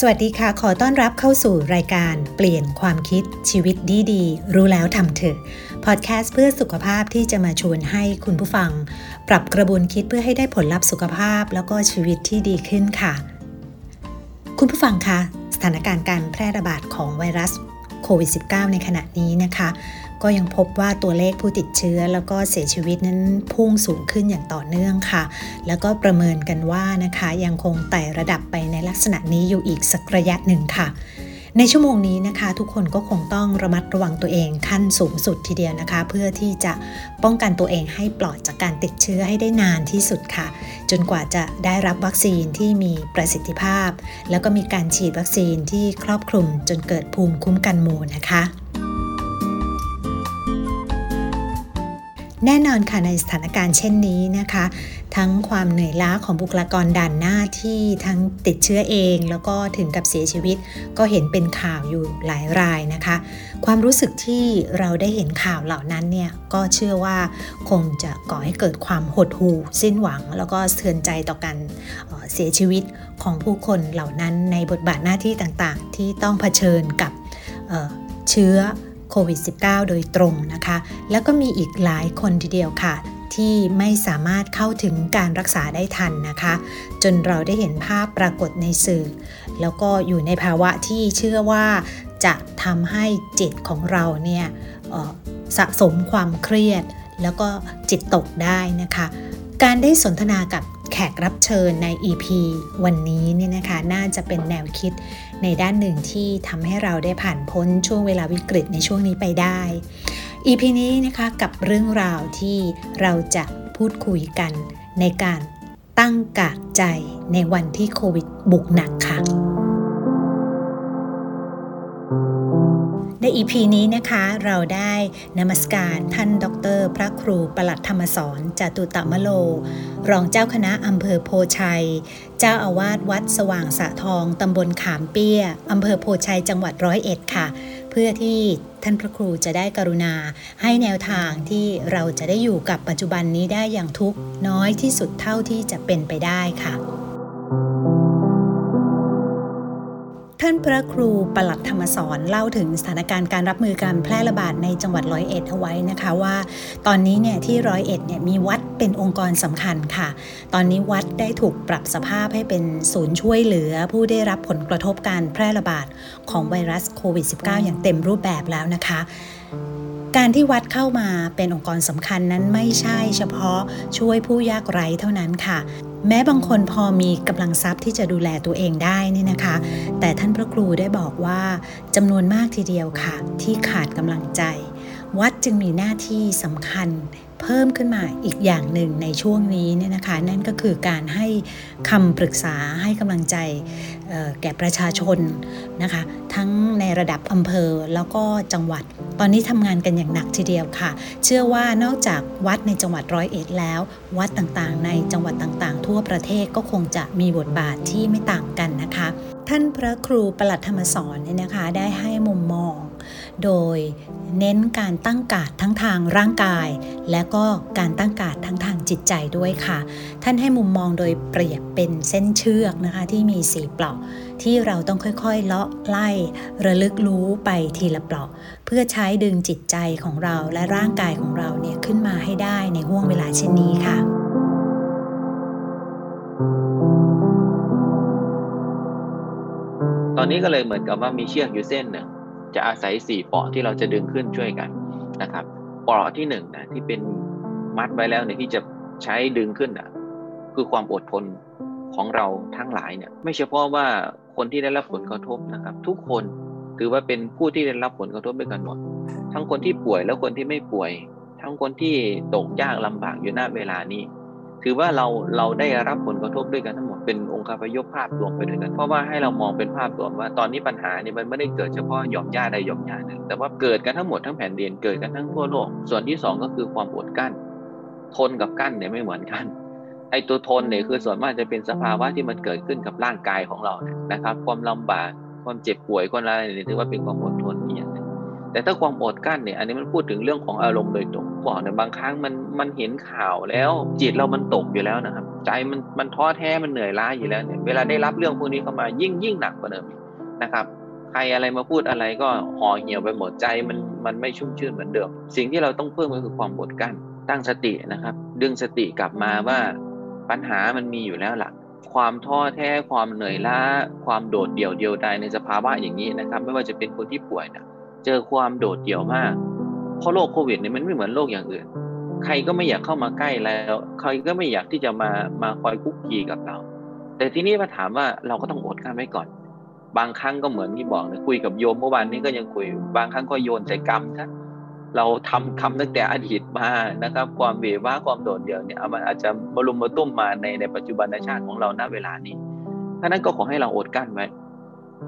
สวัสดีค่ะ ขอต้อนรับเข้าสู่รายการเปลี่ยนความคิดชีวิตดีดีรู้แล้วทำเถอะ พอดแคสต์เพื่อสุขภาพที่จะมาชวนให้คุณผู้ฟัง ปรับกระบวนคิดเพื่อให้ได้ผลลัพธ์สุขภาพแล้วก็ชีวิตที่ดีขึ้นค่ะ คุณผู้ฟังคะสถานการณ์การแพร่ระบาดของไวรัสโควิด -19 ในขณะนี้นะคะ ก็ยังพบว่าตัวเลขผู้ติดเชื้อ แล้วก็เสียชีวิตนั้นพุ่งสูงขึ้นอย่างต่อเนื่องค่ะ แล้วก็ประเมินกันว่านะคะยังคงไต่ระดับไปในลักษณะนี้อยู่อีกสักระยะหนึ่งค่ะในชั่วโมงนี้นะคะ ทุกคนก็คงต้องระมัดระวังตัวเองขั้นสูงสุดทีเดียวนะคะ เพื่อที่จะป้องกันตัวเองให้ปลอดจากการติดเชื้อให้ได้นานที่สุดค่ะ จนกว่าจะได้รับวัคซีนที่มีประสิทธิภาพ แล้วก็มีการฉีดวัคซีนที่ครอบคลุมจนเกิดภูมิคุ้มกันหมู่นะคะ แน่นอนค่ะในสถานการณ์เช่นนี้นะคะ ทั้งความเหนื่อยล้าของบุคลากรด่านหน้าที่ทั้งติดเชื้อเอง แล้วก็ถึงกับเสียชีวิต ก็เห็นเป็นข่าวอยู่หลายรายนะคะ ความรู้สึกที่เราได้เห็นข่าวเหล่านั้นเนี่ยก็เชื่อว่าคงจะก่อให้เกิดความหดหู่สิ้นหวัง แล้วก็เทือนใจต่อการเสียชีวิตของผู้คนเหล่านั้นในบทบาทหน้าที่ต่างๆ ที่ต้องเผชิญกับเชื้อ โควิด -19 โดยตรงนะคะ แล้วก็มีอีกหลายคนทีเดียวค่ะ ที่ไม่สามารถเข้าถึงการรักษาได้ทันนะคะ จนเราได้เห็นภาพปรากฏในสื่อ แล้วก็อยู่ในภาวะที่เชื่อว่าจะทำให้จิตของเราเนี่ยสะสมความเครียด แล้วก็จิตตกได้นะคะ การได้สนทนากับ แขกรับเชิญใน EP วันนี้เนี่ยนะคะน่าจะเป็นแนวคิดในด้านหนึ่งที่ทำให้เราได้ผ่านพ้นช่วงเวลาวิกฤตในช่วงนี้ไปได้ EP นี้นะคะกับเรื่องราวที่เราจะพูดคุยกันในการตั้งกาดใจในวันที่โควิดบุกหนักค่ะ EP นี้นะคะเราได้นมัสการท่านดร พระครูประหลัดธรรมสอนจตุตมโล รองเจ้าคณะอำเภอโพชัย เจ้าอาวาสวัดสว่างสะทองตำบลขามเปี้ยอำเภอโพชัยจังหวัดร้อยเอ็ดค่ะ เพื่อที่ท่านพระครูจะได้กรุณาให้แนวทางที่เราจะได้อยู่กับปัจจุบันนี้ได้อย่างทุกน้อยที่สุดเท่าที่จะเป็นไปได้ค่ะานพระครูประหลัดธรรมสอนเล่าถึงสถานการณ์การรับมือการแพร่ระบาดในจังหวัดร้อยเอ็ดเอาไว้นะคะว่า ตอนนี้เนี่ยที่ร้อยเอ็ดเนี่ยมีวัดเป็นองค์กรสำคัญค่ะ ตอนนี้วัดได้ถูกปรับสภาพให้เป็นศูนย์ช่วยเหลือ ผู้ได้รับผลกระทบการแพร่ระบาดของไวรัสโควิด -19 อย่างเต็มรูปแบบแล้วนะคะ การที่วัดเข้ามาเป็นองค์กรสำคัญนั้นไม่ใช่เฉพาะช่วยผู้ยากไร้เท่านั้นค่ะ แม้บางคนพอมีกำลังทรัพย์ที่จะดูแลตัวเองได้นี่นะคะ แต่ท่านพระครูได้บอกว่าจำนวนมากทีเดียวค่ะ ที่ขาดกำลังใจ วัดจึงมีหน้าที่สำคัญเพิ่มขึ้นมาอีกอย่างหนึ่งในช่วงนี้เนี่ยนะคะ นั่นก็คือการให้คำปรึกษาให้กำลังใจแก่ประชาชนนะคะ ทั้งในระดับอำเภอแล้วก็จังหวัด ตอนนี้ทำงานกันอย่างหนักทีเดียวค่ะ เชื่อว่านอกจากวัดในจังหวัดร้อยเอ็ดแล้ว วัดต่างๆ ในจังหวัดต่างๆ ทั่วประเทศก็คงจะมีบทบาทที่ไม่ต่างกันนะคะ ท่านพระครูประหลัดธรรมสอนเนี่ยนะคะ ได้ให้มุมมอง โดยเน้นการตั้งกาดทั้งทางร่างกาย และก็การตั้งกาดทั้งทางจิตใจด้วยค่ะ ท่านให้มุมมองโดยเปรียบเป็นเส้นเชือกนะคะที่มีสีเปลาะที่เราต้องค่อยๆ เลาะไล่ระลึกรู้ไปทีละเปลาะเพื่อใช้ดึงจิตใจของเราและร่างกายของเราเนี่ยขึ้นมาให้ได้ในห่วงเวลาเช่นนี้ค่ะตอนนี้ก็เลยเหมือนกับว่ามีเชือกอยู่เส้นหนึ่ง จะอาศัยสี่ปอที่เราจะดึงขึ้นช่วยกันนะครับปอที่หนึ่งนะที่เป็นมัดไว้แล้วเนี่ยที่จะใช้ดึงขึ้นอะคือความอดทนของเราทั้งหลายเนี่ยไม่เฉพาะว่าคนที่ได้รับผลกระทบนะครับ ทุกคนถือว่าเป็นผู้ที่ได้รับผลกระทบด้วยกันหมด ทั้งคนที่ป่วยแล้วคนที่ไม่ป่วย ทั้งคนที่ตกยากลำบากอยู่หน้าเวลานี้ ถือว่าเราเราได้รับผลกระทบด้วยกันทั้งหมด เป็นองค์คาพยพภาพรวมไปด้วยกันเพราะว่าให้เรามองเป็นภาพรวมว่าตอนนี้ปัญหานี่มันไม่ได้เกิดเฉพาะหย่อมย่าใดหย่อมย่าหนึ่งแต่ว่าเกิดกันทั้งหมดทั้งแผ่นดินเกิดกันทั้งทั่วโลก ส่วนที่ 2 ก็คือความอดกั้น ทนกับกั้นเนี่ยไม่เหมือนกันไอ้ตัวทนเนี่ยคือส่วนมากจะเป็นสภาวะที่มันเกิดขึ้นกับร่างกายของเราเนี่ยนะครับ ความลำบากความเจ็บป่วยความอะไรเนี่ยถือว่าเป็นความอดทนอย่างนึง แต่ถ้าความอดกั้นเนี่ยอันนี้มันพูดถึงเรื่องของอารมณ์โดยตรงบอกเนี่ยบางครั้งมันมันเห็นข่าวแล้วจิตเรามันตกอยู่แล้วนะครับ ใจมันมันท้อแท้มันเหนื่อยล้าอยู่แล้วเนี่ยเวลาได้รับเรื่องพวกนี้เข้ามายิ่งยิ่งหนักกว่าเดิมนะครับใครอะไรมาพูดอะไรก็ห่อเหี่ยวไปหมดใจมันมันไม่ชุ่มชื่นเหมือนเดิม สิ่งที่เราต้องเพิ่มก็คือความอดกั้นตั้งสตินะครับ ดึงสติกลับมาว่าปัญหามันมีอยู่แล้วล่ะความท้อแท้ความเหนื่อยล้า ความโดดเดี่ยวเดียวดายในสภาวะอย่างนี้นะครับ ไม่ว่าจะเป็นคนที่ป่วยนะ เจอความโดดเดี่ยวมาก เพราะโรคโควิดเนี่ยมันไม่เหมือนโรคอย่างอื่น ใครก็ไม่อยากเข้ามาใกล้แล้ว ใครก็ไม่อยากที่จะมามาคอยคุกคีกับเรา แต่ทีนี้มาถามว่าเราก็ต้องอดกั้นไว้ก่อน บางครั้งก็เหมือนที่บอกนะคุยกับโยมเมื่อวานนี้ก็ยังคุย บางครั้งก็โยนใส่กรรมครับเราทำคำตั้งแต่อดีตมานะครับ ความเวว่าความโดดเดี่ยวเนี่ยมันอาจจะมารุมมาตุ้มมาในในปัจจุบันชาติของเราณเวลานี้ท่านั้นก็ขอให้เราอดกั้นไว้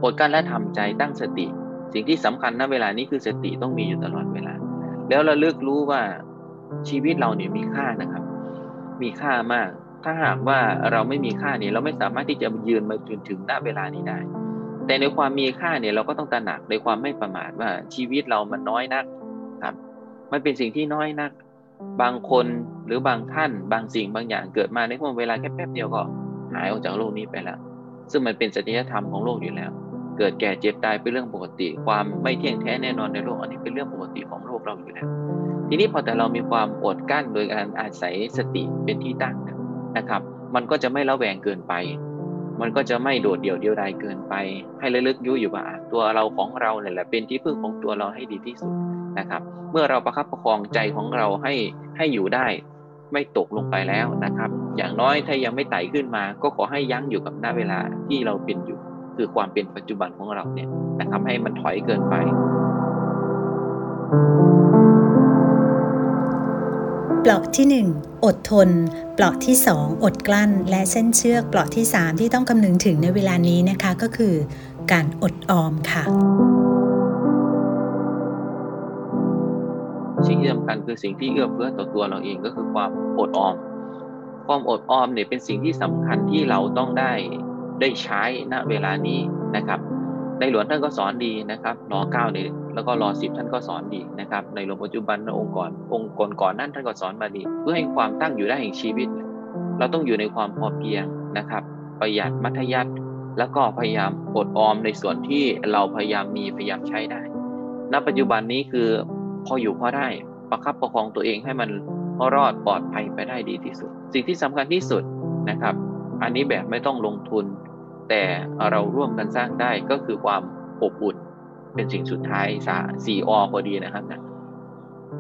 อดกั้นและทำใจตั้งสติ สิ่งที่สำคัญณเวลานี้คือสติต้องมีอยู่ตลอดเวลา แล้วเราเลือกรู้ว่าชีวิตเราเนี่ยมีค่านะครับ มีค่ามาก ถ้าหากว่าเราไม่มีค่าเนี่ยเราไม่สามารถที่จะยืนมาจนถึงณเวลานี้ได้ แต่ในความมีค่าเนี่ยเราก็ต้องตระหนักในความไม่ประมาทว่าชีวิตเรามันน้อยนักครับ มันเป็นสิ่งที่น้อยนัก บางคนหรือบางท่าน บางสิ่งบางอย่างเกิดมาในห่วงเวลาแค่แป๊บเดียวก็หายออกจากโลกนี้ไปแล้ว ซึ่งมันเป็นสัจธรรมของโลกอยู่แล้ว เกิดแก่เจ็บตายเป็นเรื่องปกติ ความไม่เที่ยงแท้แน่นอนในโลกอันนี้เป็นเรื่องปกติของโลกเราอยู่แล้วทีนี้พอแต่เรามีความอดกั้นโดยการอาศัยสติเป็นที่ตั้งนะครับ มันก็จะไม่ละแวงเกินไป มันก็จะไม่โดดเดี่ยวเดียวดายเกินไป ให้ระลึกยุ่อยู่ว่าตัวเราของเราเนี่ยแหละเป็นที่พึ่งของตัวเราให้ดีที่สุดนะครับ เมื่อเราประคับประคองใจของเราให้ให้อยู่ได้ ไม่ตกลงไปแล้วนะครับ อย่างน้อยถ้ายังไม่ไต่ขึ้นมา ก็ขอให้ยั้งอยู่กับหน้าเวลาที่เราเป็นอยู่ คือความเป็นปัจจุบันของเราเนี่ยนะครับให้มันถอยเกินไปปลอกที่ 1 อดทนปลอกที่ 2 อดกลั้น และเส้นเชือกปลอกที่ 3 ที่ต้องคำนึงถึงในเวลานี้นะคะก็คือการอดออมค่ะสิ่งที่สำคัญคือสิ่งที่เอื้อเฟื้อต่อตัวเราเองก็คือความอดออม ความอดออมเนี่ยเป็นสิ่งที่สำคัญที่เราต้องได้ ได้ใช้ณเวลานี้นะครับในหลวงท่านก็สอนดีนะครับรอเก้าเนี่ยแล้วก็รอสิบท่านก็สอนดีนะครับ ในหลวงปัจจุบันองค์ก่องค์ก่อนก่อนนั้นท่านก็สอนมาดี เพื่อให้ความตั้งอยู่ได้แห่งชีวิต เราต้องอยู่ในความพอเพียงนะครับ ประหยัดมัธยัติแล้วก็พยายามอดออมในส่วนที่เราพยายามมีพยายามใช้ได้ ณ ปัจจุบันนี้คือพออยู่พอได้ประคับประคองตัวเองให้มันรอดปลอดภัยไปได้ดีที่สุด สิ่งที่สำคัญที่สุดนะครับ อันนี้แบบไม่ต้องลงทุน แต่เราร่วมกันสร้างได้ก็คือความอบอุ่น เป็นสิ่งสุดท้ายสาสี่อพอดีนะครับนะ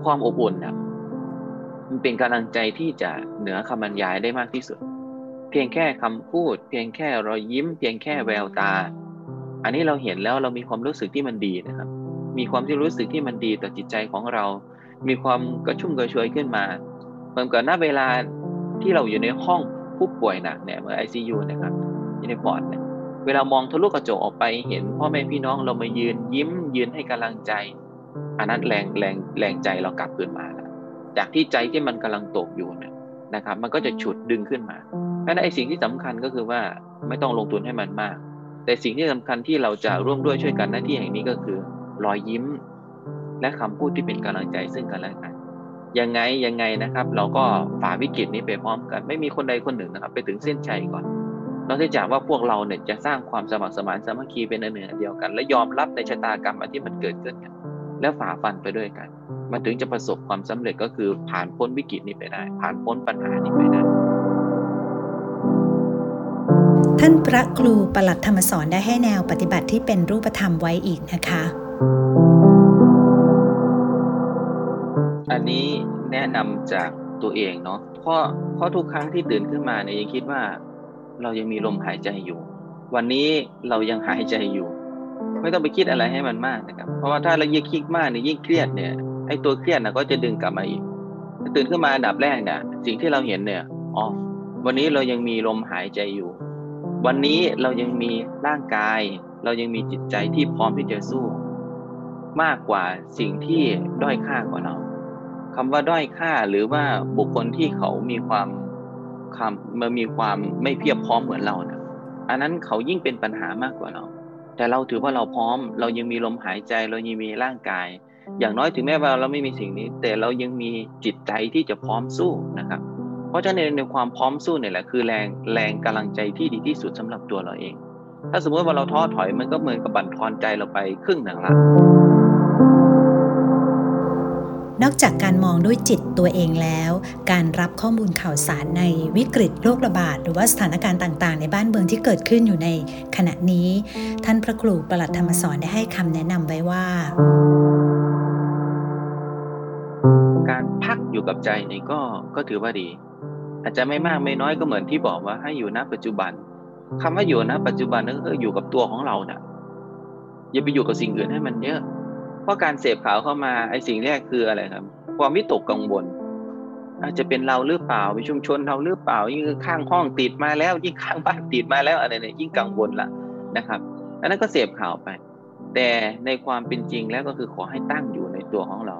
ความอบอุ่นนะมันเป็นกำลังใจที่จะเหนือคำบรรยายได้มากที่สุด เพียงแค่คำพูด เพียงแค่รอยยิ้ม เพียงแค่แววตา อันนี้เราเห็นแล้วเรามีความรู้สึกที่มันดีนะครับ มีความที่รู้สึกที่มันดีต่อจิตใจของเรา มีความกระชุ่มกระชวยขึ้นมาเหมือนกับณเวลาที่เราอยู่ในห้องผู้ป่วยหนักเนี่ยเมื่อ ICU นะครับ อยู่ในปอดเนี่ยเวลามองทะลุกระจกออกไปเห็นพ่อแม่พี่น้องเรามายืนยิ้มยืนให้กำลังใจ อันนั้นแรงแรงแรงใจเรากลับคืนมาแล้วจากที่ใจที่มันกำลังตกอยู่เนี่ยนะครับ มันก็จะฉุดดึงขึ้นมาเพราะนั้นไอ้สิ่งที่สำคัญก็คือว่าไม่ต้องลงทุนให้มันมาก แต่สิ่งที่สำคัญที่เราจะร่วมด้วยช่วยกันหน้าที่แห่งนี้ก็คือ รอยยิ้ม และคำพูดที่เป็นกำลังใจซึ่งกันและกันยังไงยังไงนะครับ เราก็ฝ่าวิกฤตนี้ไปพร้อมกัน ไม่มีคนใดคนหนึ่งนะครับ ไปถึงเส้นชัยก่อน นอกจากว่าพวกเราเนี่ยจะสร้างความสมัครสมานสามัคคีเป็นอันหนึ่งอันเดียวกัน และยอมรับในชะตากรรมอันที่มันเกิดขึ้นกันแล้วฝ่าฟันไปด้วยกัน มันถึงจะประสบความสำเร็จก็คือผ่านพ้นวิกฤตนี้ไปได้ ผ่านพ้นปัญหานี้ไปได้ ท่านพระครูประหลัดธรรมสอนได้ให้แนวปฏิบัติที่เป็นรูปธรรมไว้อีกนะคะ อันนี้แนะนำจากตัวเองเนาะเพราะเพราะทุกครั้งที่ตื่นขึ้นมาเนี่ยยังคิดว่า เรายังมีลมหายใจอยู่ วันนี้เรายังหายใจอยู่ ไม่ต้องไปคิดอะไรให้มันมากนะครับ เพราะว่าถ้าเรายิ่งคิดมากเนี่ยยิ่งเครียดเนี่ยไอ้ตัวเครียดนะก็จะดึงกลับมาอีกตื่นขึ้นมาอันดับแรกเนี่ยสิ่งที่เราเห็นเนี่ยอ๋อวันนี้เรายังมีลมหายใจอยู่ วันนี้เรายังมีร่างกาย เรายังมีจิตใจที่พร้อมที่จะสู้ มากกว่าสิ่งที่ด้อยค่ากว่าเราคำว่าด้อยค่าหรือว่าบุคคลที่เขามีความ คำมันมีความไม่เพียบพร้อมเหมือนเรานะอันนั้นเขายิ่งเป็นปัญหามากกว่าเรา แต่เราถือว่าเราพร้อม เรายังมีลมหายใจ เรายังมีร่างกาย อย่างน้อยถึงแม้ว่าเราไม่มีสิ่งนี้ แต่เรายังมีจิตใจที่จะพร้อมสู้นะครับ เพราะฉะนั้นในความพร้อมสู้เนี่ยแหละคือแรงแรงกำลังใจที่ดีที่สุดสำหรับตัวเราเอง ถ้าสมมติว่าเราท้อถอยมันก็เหมือนกับบั่นทอนใจเราไปครึ่งหนึ่งละ นอกจากการมองด้วยจิตตัวเองแล้ว การรับข้อมูลข่าวสารในวิกฤตโรคระบาด หรือว่าสถานการณ์ต่างๆ ในบ้านเมืองที่เกิดขึ้นอยู่ในขณะนี้ ท่านพระครูประหลัดธรรมสอนได้ให้คำแนะนำไว้ว่า การพักอยู่กับใจนี่ก็ก็ถือว่าดี อาจจะไม่มากไม่น้อยก็เหมือนที่บอกว่าให้อยู่ณปัจจุบันคำว่าอยู่ณปัจจุบันนั่นก็คืออยู่กับตัวของเราเน่ะอย่าไปอยู่กับสิ่งอื่นให้มันเยอะ ราะการเสพข่าวเข้ามาไอ้สิ่งแรกคืออะไรครับ ความวิตกกังวลอาจจะเป็นเราหรือเปล่าวิชุมชนเราหรือเปล่ายิ่งข้างห้องติดมาแล้ว ยิ่งข้างบ้านติดมาแล้วอะไรเนี่ยยิ่งกังวลละนะครับอันนั้นก็เสพข่าวไป แต่ในความเป็นจริงแล้วก็คือขอให้ตั้งอยู่ในตัวของเรา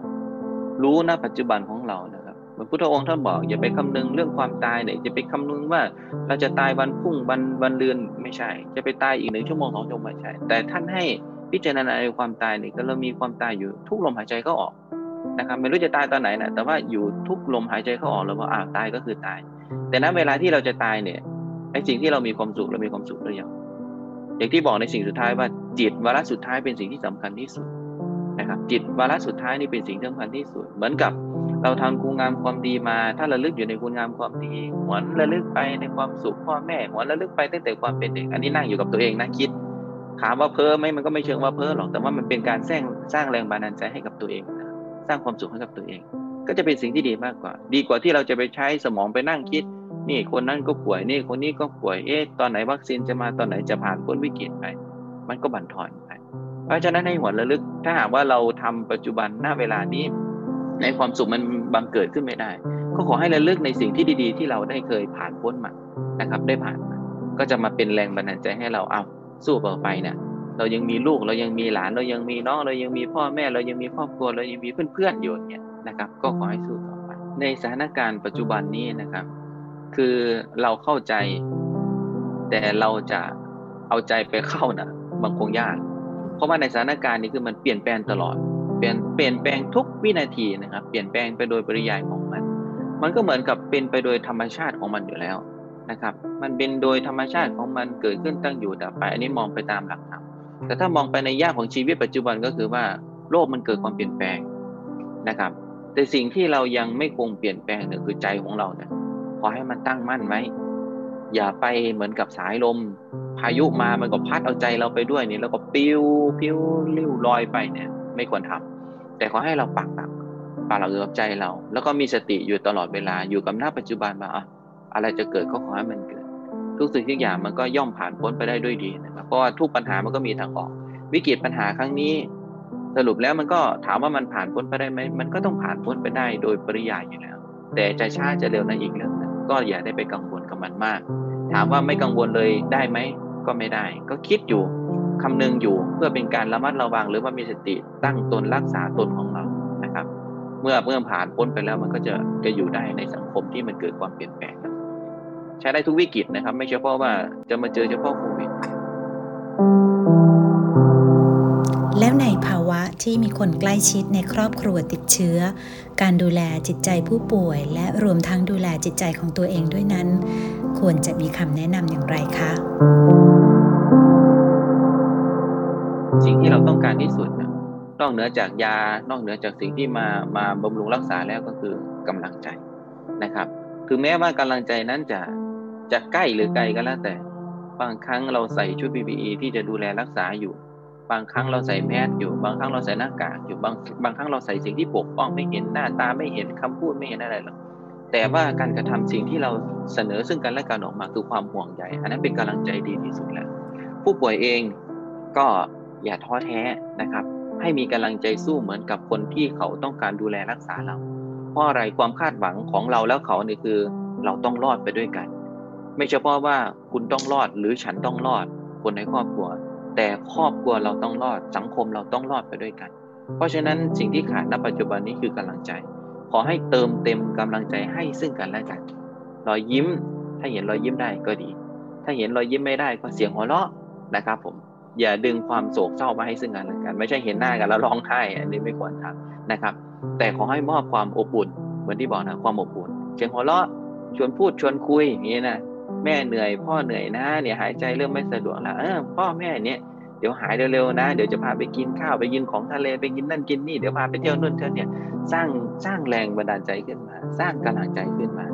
รู้ณปัจจุบันของเรานะครับเหมือนพุทธองค์ท่านบอกอย่าไปคำนึงเรื่องความตายเนี่ยจะไปคำนึงว่าเราจะตายวันพุ่งวันวันเรือนไม่ใช่ จะไปตายอีกหนึ่งชั่วโมงสองชั่วโมงไม่ใช่ แต่ท่านให้ พิจารณาในความตายนี่ก็เรามีความตายอยู่ทุกลมหายใจก็ออกนะครับไม่รู้จะตายตอนไหนนะแต่ว่าอยู่ทุกลมหายใจเข้าออกแล้วว่าอ่าตายก็คือตาย แต่ณเวลาที่เราจะตายเนี่ยไอ้สิ่งที่เรามีความสุขเรามีความสุขหรือยังอย่างที่บอกในสิ่งสุดท้ายว่าจิตวาระสุดท้ายเป็นสิ่งที่สำคัญที่สุดนะครับ จิตวาระสุดท้ายนี่เป็นสิ่งที่สำคัญที่สุด เหมือนกับเราทำคุณงามความดีมา ถ้าระลึกอยู่ในคุณงามความดีหวนระลึกไปในความสุขพ่อแม่หวนระลึกไปตั้งแต่ความเป็นเด็ก อันนี้นั่งอยู่กับตัวเองนะคิด ถามว่าเพ้อไหมมันก็ไม่เชิงว่าเพ้อหรอกแต่ว่ามันเป็นการสร้างสร้างแรงบันดาลใจให้กับตัวเองนะสร้างความสุขให้กับตัวเอง ก็จะเป็นสิ่งที่ดีมากกว่า ดีกว่าที่เราจะไปใช้สมองไปนั่งคิด นี่คนนั้นก็ป่วยนี่คนนี้ก็ป่วยเอ๊ะตอนไหนวัคซีนจะมาตอนไหนจะผ่านพ้นวิกฤตไป มันก็บั่นทอนไป เพราะฉะนั้นให้หวระลึกถ้าหากว่าเราทำปัจจุบันหน้าเวลานี้ ในความสุขมันบังเกิดขึ้นไม่ได้ ก็ขอให้ระลึกในสิ่งที่ดี ๆ ที่เราได้เคยผ่านพ้นมานะครับ ได้ผ่านมาก็จะมาเป็นแรงบันดาลใจให้เราเอา สู้ต่อไปเนี่ยเรายังมีลูกเรายังมีหลานเรายังมีน้องเรายังมีพ่อแม่เรายังมีครอบครัวเรายังมีเพื่อนๆอยู่เนี่ยนะครับ ก็ขอให้สู้ต่อไป ในสถานการณ์ปัจจุบันนี้นะครับ คือเราเข้าใจ แต่เราจะเอาใจไปเข้านะบางคงยาก เพราะว่าในสถานการณ์นี้คือมันเปลี่ยนแปลงตลอดเปลี่ยนเปลี่ยนแปลงทุกวินาทีนะครับ เปลี่ยนแปลงไปโดยปริยายของมัน มันก็เหมือนกับเป็นไปโดยธรรมชาติของมันอยู่แล้ว นะครับ มันเป็นโดยธรรมชาติของมันเกิดขึ้นตั้งอยู่ดับไป อันนี้มองไปตามหลักธรรมแต่ถ้ามองไปในยากของชีวิตปัจจุบันก็คือว่าโลกมันเกิดความเปลี่ยนแปลงนะครับ แต่สิ่งที่เรายังไม่คงเปลี่ยนแปลงเนี่ยคือใจของเราเนี่ยขอให้มันตั้งมั่นไว้อย่าไปเหมือนกับสายลม พายุมามันก็พัดเอาใจเราไปด้วยเนี่ยแล้วก็ปิ้วปิ้วลิ้วลอยไปเนี่ย ไม่ควรทำแต่ขอให้เราปักปักปักหลักอยู่กับใจเรา แล้วก็มีสติอยู่ตลอดเวลาอยู่กับหน้าปัจจุบันมาอะ อะไรจะเกิดก็ขอให้มันเกิด ทุกสิ่งทุกอย่างมันก็ย่อมผ่านพ้นไปได้ด้วยดีนะครับเพราะว่าทุกปัญหามันก็มีทางออก วิกฤตปัญหาครั้งนี้ สรุปแล้วมันก็ถามว่ามันผ่านพ้นไปได้ไหมมันก็ต้องผ่านพ้นไปได้โดยปริยายอยู่แล้ว แต่จะช้าจะเร็วนั่นอีกเรื่องนึงก็อย่าได้ไปกังวลกับมันมาก ถามว่าไม่กังวลเลยได้ไหมก็ไม่ได้ ก็คิดอยู่คำนึงอยู่เพื่อเป็นการระมัดระวังหรือว่ามีสติตั้งตนรักษาตนของเรานะครับ เมื่อเมื่อผ่านพ้นไปแล้วมันก็จะจะอยู่ได้ในสังคมที่มันเกิดความเปลี่ยนแปลง ใช้ได้ทุกวิกฤตนะครับ ไม่เฉพาะว่าจะมาเจอเฉพาะโควิดแล้วในภาวะที่มีคนใกล้ชิดในครอบครัวติดเชื้อ การดูแลจิตใจผู้ป่วย และรวมทั้งดูแลจิตใจของตัวเองด้วยนั้น ควรจะมีคำแนะนำอย่างไรคะสิ่งที่เราต้องการที่สุดนะนอกเหนือจากยานอกเหนือจากสิ่งที่มามาบำรุงรักษาแล้วก็คือกำลังใจนะครับคือแม้ว่ากำลังใจนั้นจะ จะใกล้หรือไกลก็แล้วแต่ บางครั้งเราใส่ชุด PPE ที่จะดูแลรักษาอยู่ บางครั้งเราใส่แมสอยู่ บางครั้งเราใส่หน้ากากอยู่ บางบางครั้งเราใส่สิ่งที่ปกป้องไม่เห็นหน้าตาไม่เห็นคำพูดไม่เห็นอะไรหรอกแต่ว่าการกระทำสิ่งที่เราเสนอซึ่งกันและกันออกมาคือความห่วงใยอันนั้นเป็นกำลังใจดีที่สุดแล้ว ผู้ป่วยเองก็อย่าท้อแท้นะครับ ให้มีกำลังใจสู้เหมือนกับคนที่เขาต้องการดูแลรักษาเรา เพราะอะไรความคาดหวังของเราแล้วเขาเนี่ยคือเราต้องรอดไปด้วยกัน ไม่เฉพาะว่าคุณต้องรอดหรือฉันต้องรอด คนในครอบครัว แต่ครอบครัวเราต้องรอด สังคมเราต้องรอดไปด้วยกัน เพราะฉะนั้นสิ่งที่ขาดณปัจจุบันนี้คือกำลังใจ ขอให้เติมเต็มกำลังใจให้ซึ่งกันและกันรอยยิ้ม ถ้าเห็นรอยยิ้มได้ก็ดี ถ้าเห็นรอยยิ้มไม่ได้ก็เสียงหัวเราะนะครับผมอย่าดึงความโศกเศร้ามาให้ซึ่งกันและกัน ไม่ใช่เห็นหน้ากันแล้วร้องไห้อันนี้ไม่ควรทำนะครับ แต่ขอให้มอบความอบอุ่นเหมือนที่บอกนะความอบอุ่นเชิงหัวเราะชวนพูดชวนคุยอย่างนี้นะ แม่เหนื่อยพ่อเหนื่อยนะเนี่ยหายใจเริ่มไม่สะดวกแล้วเออพ่อแม่เนี่ยเดี๋ยวหายเร็วๆนะ เดี๋ยวจะพาไปกินข้าวไปกินของทะเลไปกินนั่นกินนี่เดี๋ยวพาไปเที่ยวนู่นเที่ยวเนี่ยสร้างสร้างแรงบันดาลใจขึ้นมา สร้างกำลังใจขึ้นมา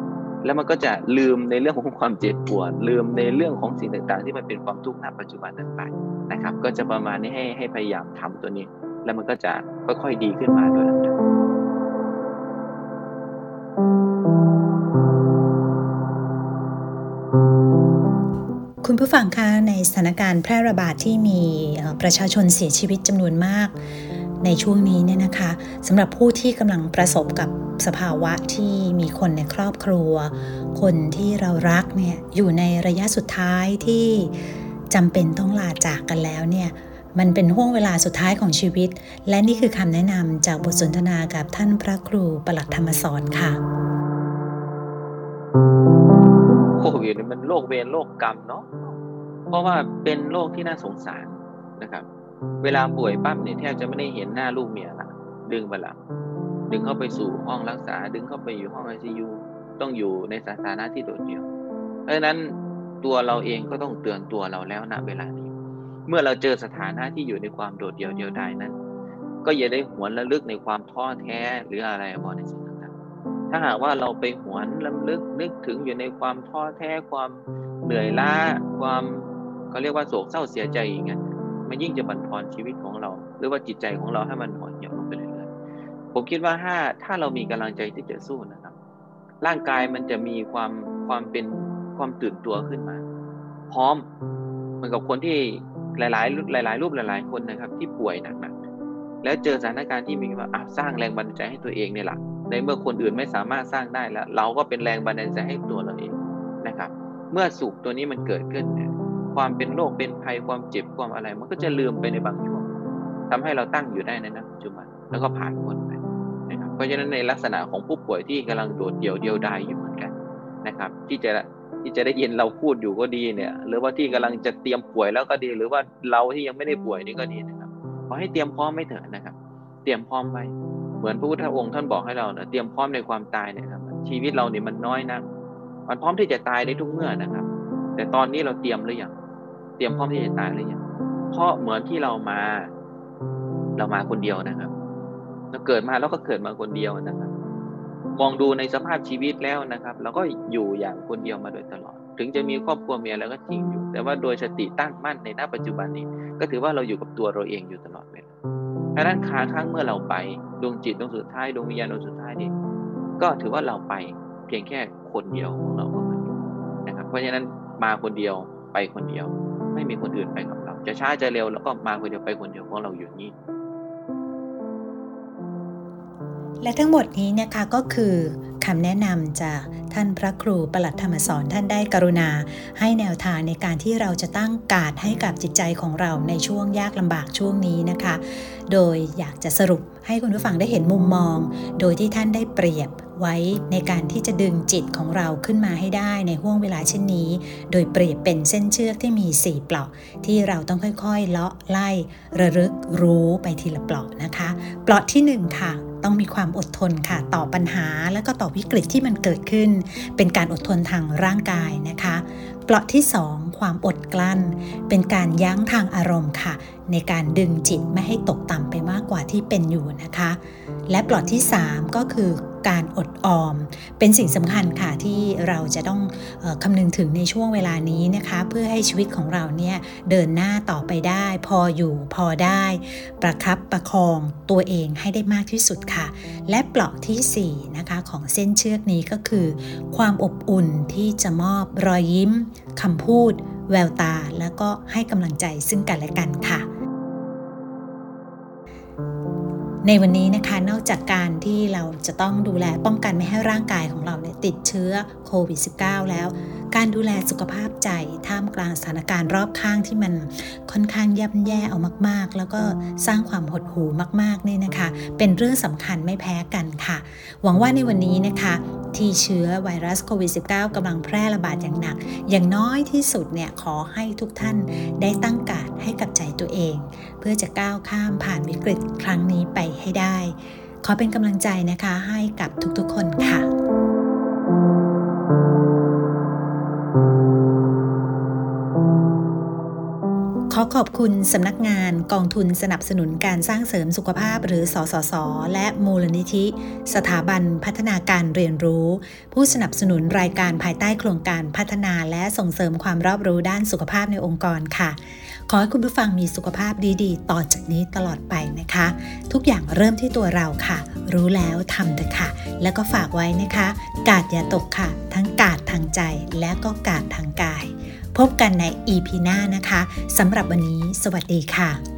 แล้วมันก็จะลืมในเรื่องของความเจ็บปวด ลืมในเรื่องของสิ่งต่างๆ ที่มันเป็นความทุกข์ณปัจจุบันนั้นไปนะครับ ก็จะประมาณนี้ให้ให้พยายามทำตัวนี้ แล้วมันก็จะค่อยๆดีขึ้นมาโดยลำดับ คุณผู้ฟังคะในสถานการณ์แพร่ระบาดที่มีประชาชนเสียชีวิตจำนวนมาก ในช่วงนี้เนี่ยนะคะสำหรับผู้ที่กำลังประสบกับสภาวะที่มีคนในครอบครัว คนที่เรารักเนี่ยอยู่ในระยะสุดท้ายที่จำเป็นต้องลาจากกันแล้วเนี่ยมันเป็นห่วงเวลาสุดท้ายของชีวิต และนี่คือคำแนะนำจากบทสนทนากับท่านพระครูประหลัดธรรมสอนค่ะโควิดนี่มันโรคเวรโรคกรรมเนาะเพราะว่าเป็นโรคที่น่าสงสารนะครับ เวลาป่วยปั๊บเนี่ยแทบจะไม่ได้เห็นหน้าลูกเมียละดึงไปละดึงเข้าไปสู่ห้องรักษา ดึงเข้าไปอยู่ห้องไอซียูต้องอยู่ในสถานะที่โดดเดี่ยว เพราะฉะนั้นตัวเราเองก็ต้องเตือนตัวเราแล้วณเวลานี้ เมื่อเราเจอสถานะที่อยู่ในความโดดเดี่ยวเดียวดายนั้น ก็อย่าได้หวนระลึกในความท้อแท้หรืออะไรบอในสิ่ง ถ้าหากว่าเราไปหวนลำลึกนึกถึงอยู่ในความท้อแท้ความเหนื่อยล้าความเขาเรียกว่าโศกเศร้าเสียใจอย่างเงี้ยมันยิ่งจะบั่นทอนชีวิตของเรา หรือว่าจิตใจของเราให้มันห่อเหี่ยวลงไปเรื่อยๆผมคิดว่าถ้าถ้าเรามีกำลังใจที่จะสู้นะครับ ร่างกายมันจะมีความความเป็นความตื่นตัวขึ้นมา พร้อมเหมือนกับคนที่หลาย ๆ หลาย ๆ รูปหลาย ๆ คนนะครับ ที่ป่วยหนักๆแล้วเจอสถานการณ์ที่มีว่าสร้างแรงบันดาลใจให้ตัวเองเนี่ยแหละ ในเมื่อคนอื่นไม่สามารถสร้างได้แล้ว เราก็เป็นแรงบันดาลใจให้ตัวเราเองนะครับ เมื่อสุขตัวนี้มันเกิดขึ้นเนี่ยความเป็นโรคเป็นภัยความเจ็บความอะไร มันก็จะลืมไปในบางช่วงทำให้เราตั้งอยู่ได้ในณปัจจุบันแล้วก็ผ่านพ้นไปนะครับเพราะฉะนั้นในลักษณะของผู้ป่วยที่กำลังโดดเดี่ยวเดียวดายอยู่เหมือนกันนะครับ ที่จะที่จะได้ยินเราพูดอยู่ก็ดีเนี่ย หรือว่าที่กำลังจะเตรียมป่วยแล้วก็ดี หรือว่าเราที่ยังไม่ได้ป่วยนี่ก็ดีนะครับขอให้เตรียมพร้อมไม่เถอะนะครับ เตรียมพร้อมไว้ เหมือนพระพุทธองค์ท่านบอกให้เราเตรียมพร้อมในความตายเนี่ยครับ ชีวิตเราเนี่ยมันน้อยนะมันพร้อมที่จะตายได้ทุกเมื่อนะครับ แต่ตอนนี้เราเตรียมหรือยังเตรียมพร้อมที่จะตายหรือยังเพราะเหมือนที่เรามา เรามาคนเดียวนะครับ เราเกิดมาแล้วก็เกิดมาคนเดียวนะครับ มองดูในสภาพชีวิตแล้วนะครับเราก็อยู่อย่างคนเดียวมาโดยตลอด ถึงจะมีครอบครัวเมียแล้วก็จริงอยู่ แต่ว่าโดยสติตั้งมั่นในหน้าปัจจุบันนี้ ก็ถือว่าเราอยู่กับตัวเราเองอยู่ตลอดเวลา ดังนั้นคาครั้งเมื่อเราไปดวงจิตดวงสุดท้ายดวงวิญญาณดวงสุดท้ายนี่ก็ถือว่าเราไปเพียงแค่คนเดียวของเราก็มาอนะครับ เพราะฉะนั้นมาคนเดียวไปคนเดียว ไม่มีคนอื่นไปกับเรา จะช้าจะเร็วแล้วก็มาคนเดียวไปคนเดียวของเราอยู่นี่ และทั้งหมดนี้นะคะก็คือคำแนะนำจากท่านพระครูประหลัดธรรมสอนท่านได้กรุณา ให้แนวทางในการที่เราจะตั้งการให้กับจิตใจของเราในช่วงยากลำบากช่วงนี้นะคะ โดยอยากจะสรุปให้คุณผู้ฟังได้เห็นมุมมอง โดยที่ท่านได้เปรียบ ไว้ในการที่จะดึงจิตของเราขึ้นมาให้ได้ในห่วงเวลาเช่นนี้ โดยเปรียบเป็นเส้นเชือกที่มีสี่เปลาะ ที่เราต้องค่อยๆ เลาะไล่ ระลึกรู้ไปทีละเปลาะนะคะ เปลาะที่หนึ่งค่ะต้องมีความอดทนค่ะต่อปัญหาและก็ต่อวิกฤตที่มันเกิดขึ้น เป็นการอดทนทางร่างกายนะคะ เปลาะที่ 2 ความอดกลั้น เป็นการยั้งทางอารมณ์ค่ะ ในการดึงจิตไม่ให้ตกต่ำไปมากกว่าที่เป็นอยู่นะคะ และปลาะที่ 3 ก็คือการอดออม เป็นสิ่งสำคัญค่ะที่เราจะต้องออคำนึงถึงในช่วงเวลานี้นะคะ เพื่อให้ชีวิตของเราเนี่ยเดินหน้าต่อไปได้ พออยู่พอได้ ประคับประคองตัวเองให้ได้มากที่สุดค่ะ และเปลาะที่4นะคะของเส้นเชือกนี้ก็คือ ความอบอุ่นที่จะมอบรอยยิ้มคำพูด แววตา แล้วก็ให้กำลังใจซึ่งกันและกันค่ะ ในวันนี้นะคะนอกจากการที่เราจะต้องดูแลป้องกันไม่ให้ร่างกายของเราเนี่ยติดเชื้อโควิด -19 แล้ว การดูแลสุขภาพใจท่ามกลางสถานการณ์รอบข้างที่มันค่อนข้างย่ำแย่เอามาก ๆ แล้วก็สร้างความหดหู่มากๆนี่นะคะ เป็นเรื่องสำคัญไม่แพ้กันค่ะ หวังว่าในวันนี้นะคะ ที่เชื้อไวรัสโควิด -19 กำลังแพร่ระบาดอย่างหนัก อย่างน้อยที่สุดเนี่ยขอให้ทุกท่านได้ตั้งการให้กับใจตัวเอง เพื่อจะก้าวข้ามผ่านวิกฤตครั้งนี้ไปให้ได้ ขอเป็นกำลังใจนะคะให้กับทุกๆคนค่ะ ขอบคุณสำนักงานกองทุนสนับสนุนการสร้างเสริมสุขภาพหรือสสส และมูลนิธิ สถาบันพัฒนาการเรียนรู้ ผู้สนับสนุนรายการภายใต้โครงการพัฒนาและส่งเสริมความรอบรู้ด้านสุขภาพในองค์กรค่ะ ขอให้คุณผู้ฟังมีสุขภาพดีๆ ต่อจากนี้ตลอดไปนะคะ ทุกอย่างเริ่มที่ตัวเราค่ะ รู้แล้วทำเถอะค่ะ แล้วก็ฝากไว้นะคะ กาดอย่าตกค่ะ ทั้งกาดทางใจและก็กาดทางกาย พบกันใน EP หน้านะคะสำหรับวันนี้ สวัสดีค่ะ